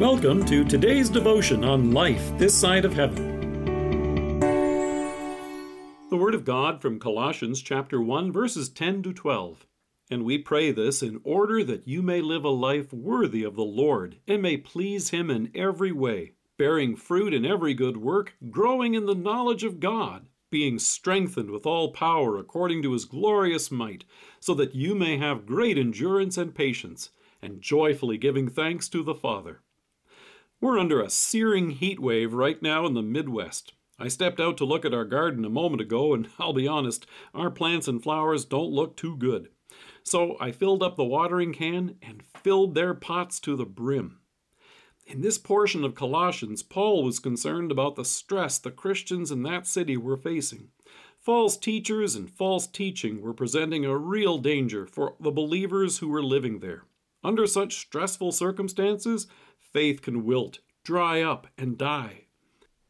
Welcome to today's devotion on life this side of heaven. The Word of God from Colossians chapter 1, verses 10 to 12. And we pray this in order that you may live a life worthy of the Lord and may please Him in every way, bearing fruit in every good work, growing in the knowledge of God, being strengthened with all power according to His glorious might, so that you may have great endurance and patience, and joyfully giving thanks to the Father. We're under a searing heat wave right now in the Midwest. I stepped out to look at our garden a moment ago, and I'll be honest, our plants and flowers don't look too good. So I filled up the watering can and filled their pots to the brim. In this portion of Colossians, Paul was concerned about the stress the Christians in that city were facing. False teachers and false teaching were presenting a real danger for the believers who were living there. Under such stressful circumstances, faith can wilt, dry up, and die.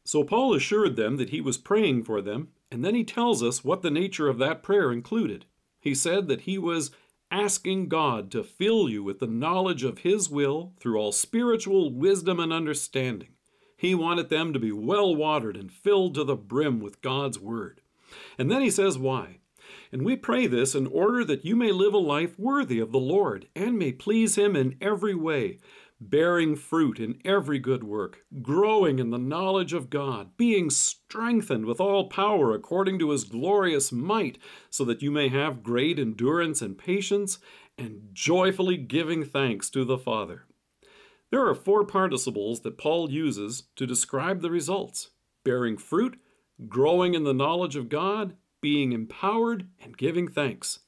So Paul assured them that he was praying for them, and then he tells us what the nature of that prayer included. He said that he was asking God to fill you with the knowledge of his will through all spiritual wisdom and understanding. He wanted them to be well watered and filled to the brim with God's word. And then he says why. And we pray this in order that you may live a life worthy of the Lord and may please him in every way, bearing fruit in every good work, growing in the knowledge of God, being strengthened with all power according to his glorious might, so that you may have great endurance and patience, and joyfully giving thanks to the Father. There are four participles that Paul uses to describe the results bearing fruit, growing in the knowledge of God, being empowered, and giving thanks.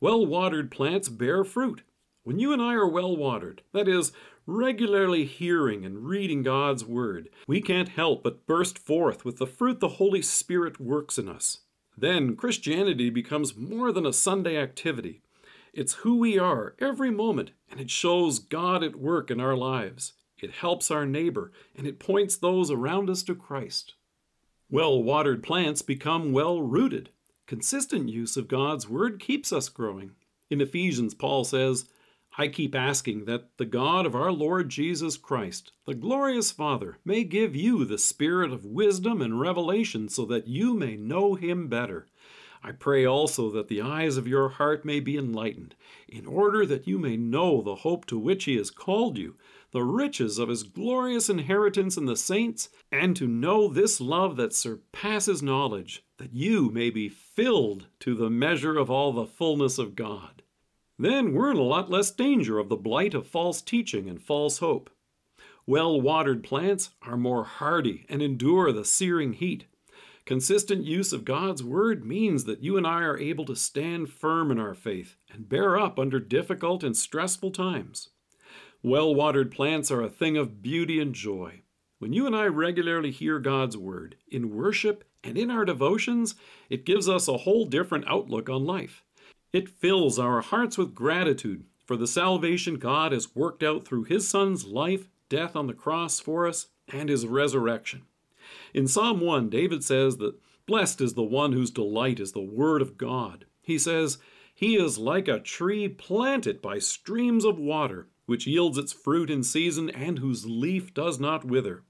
Well watered plants bear fruit. When you and I are well watered, that is, regularly hearing and reading God's Word, we can't help but burst forth with the fruit the Holy Spirit works in us. Then Christianity becomes more than a Sunday activity. It's who we are every moment, and it shows God at work in our lives. It helps our neighbor, and it points those around us to Christ. Well watered plants become well rooted. Consistent use of God's Word keeps us growing. In Ephesians, Paul says, I keep asking that the God of our Lord Jesus Christ, the glorious Father, may give you the spirit of wisdom and revelation so that you may know him better. I pray also that the eyes of your heart may be enlightened, in order that you may know the hope to which he has called you, the riches of his glorious inheritance in the saints, and to know this love that surpasses knowledge, that you may be filled to the measure of all the fullness of God then we're in a lot less danger of the blight of false teaching and false hope. Well watered plants are more hardy and endure the searing heat. Consistent use of God's Word means that you and I are able to stand firm in our faith and bear up under difficult and stressful times. Well watered plants are a thing of beauty and joy. When you and I regularly hear God's Word in worship and in our devotions, it gives us a whole different outlook on life. It fills our hearts with gratitude for the salvation God has worked out through His Son's life, death on the cross for us, and His resurrection. In Psalm 1, David says that blessed is the one whose delight is the Word of God. He says, He is like a tree planted by streams of water, which yields its fruit in season and whose leaf does not wither.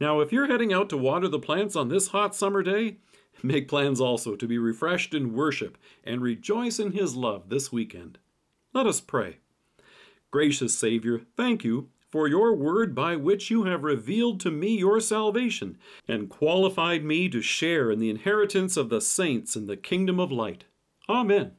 Now, if you're heading out to water the plants on this hot summer day, Make plans also to be refreshed in worship and rejoice in His love this weekend. Let us pray. Gracious Savior, thank you for your word by which you have revealed to me your salvation and qualified me to share in the inheritance of the saints in the kingdom of light. Amen.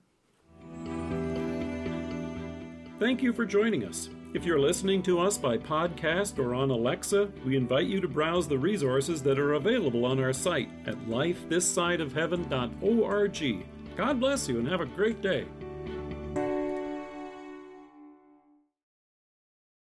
Thank you for joining us. If you're listening to us by podcast or on Alexa, we invite you to browse the resources that are available on our site at lifethissideofheaven.org. God bless you and have a great day.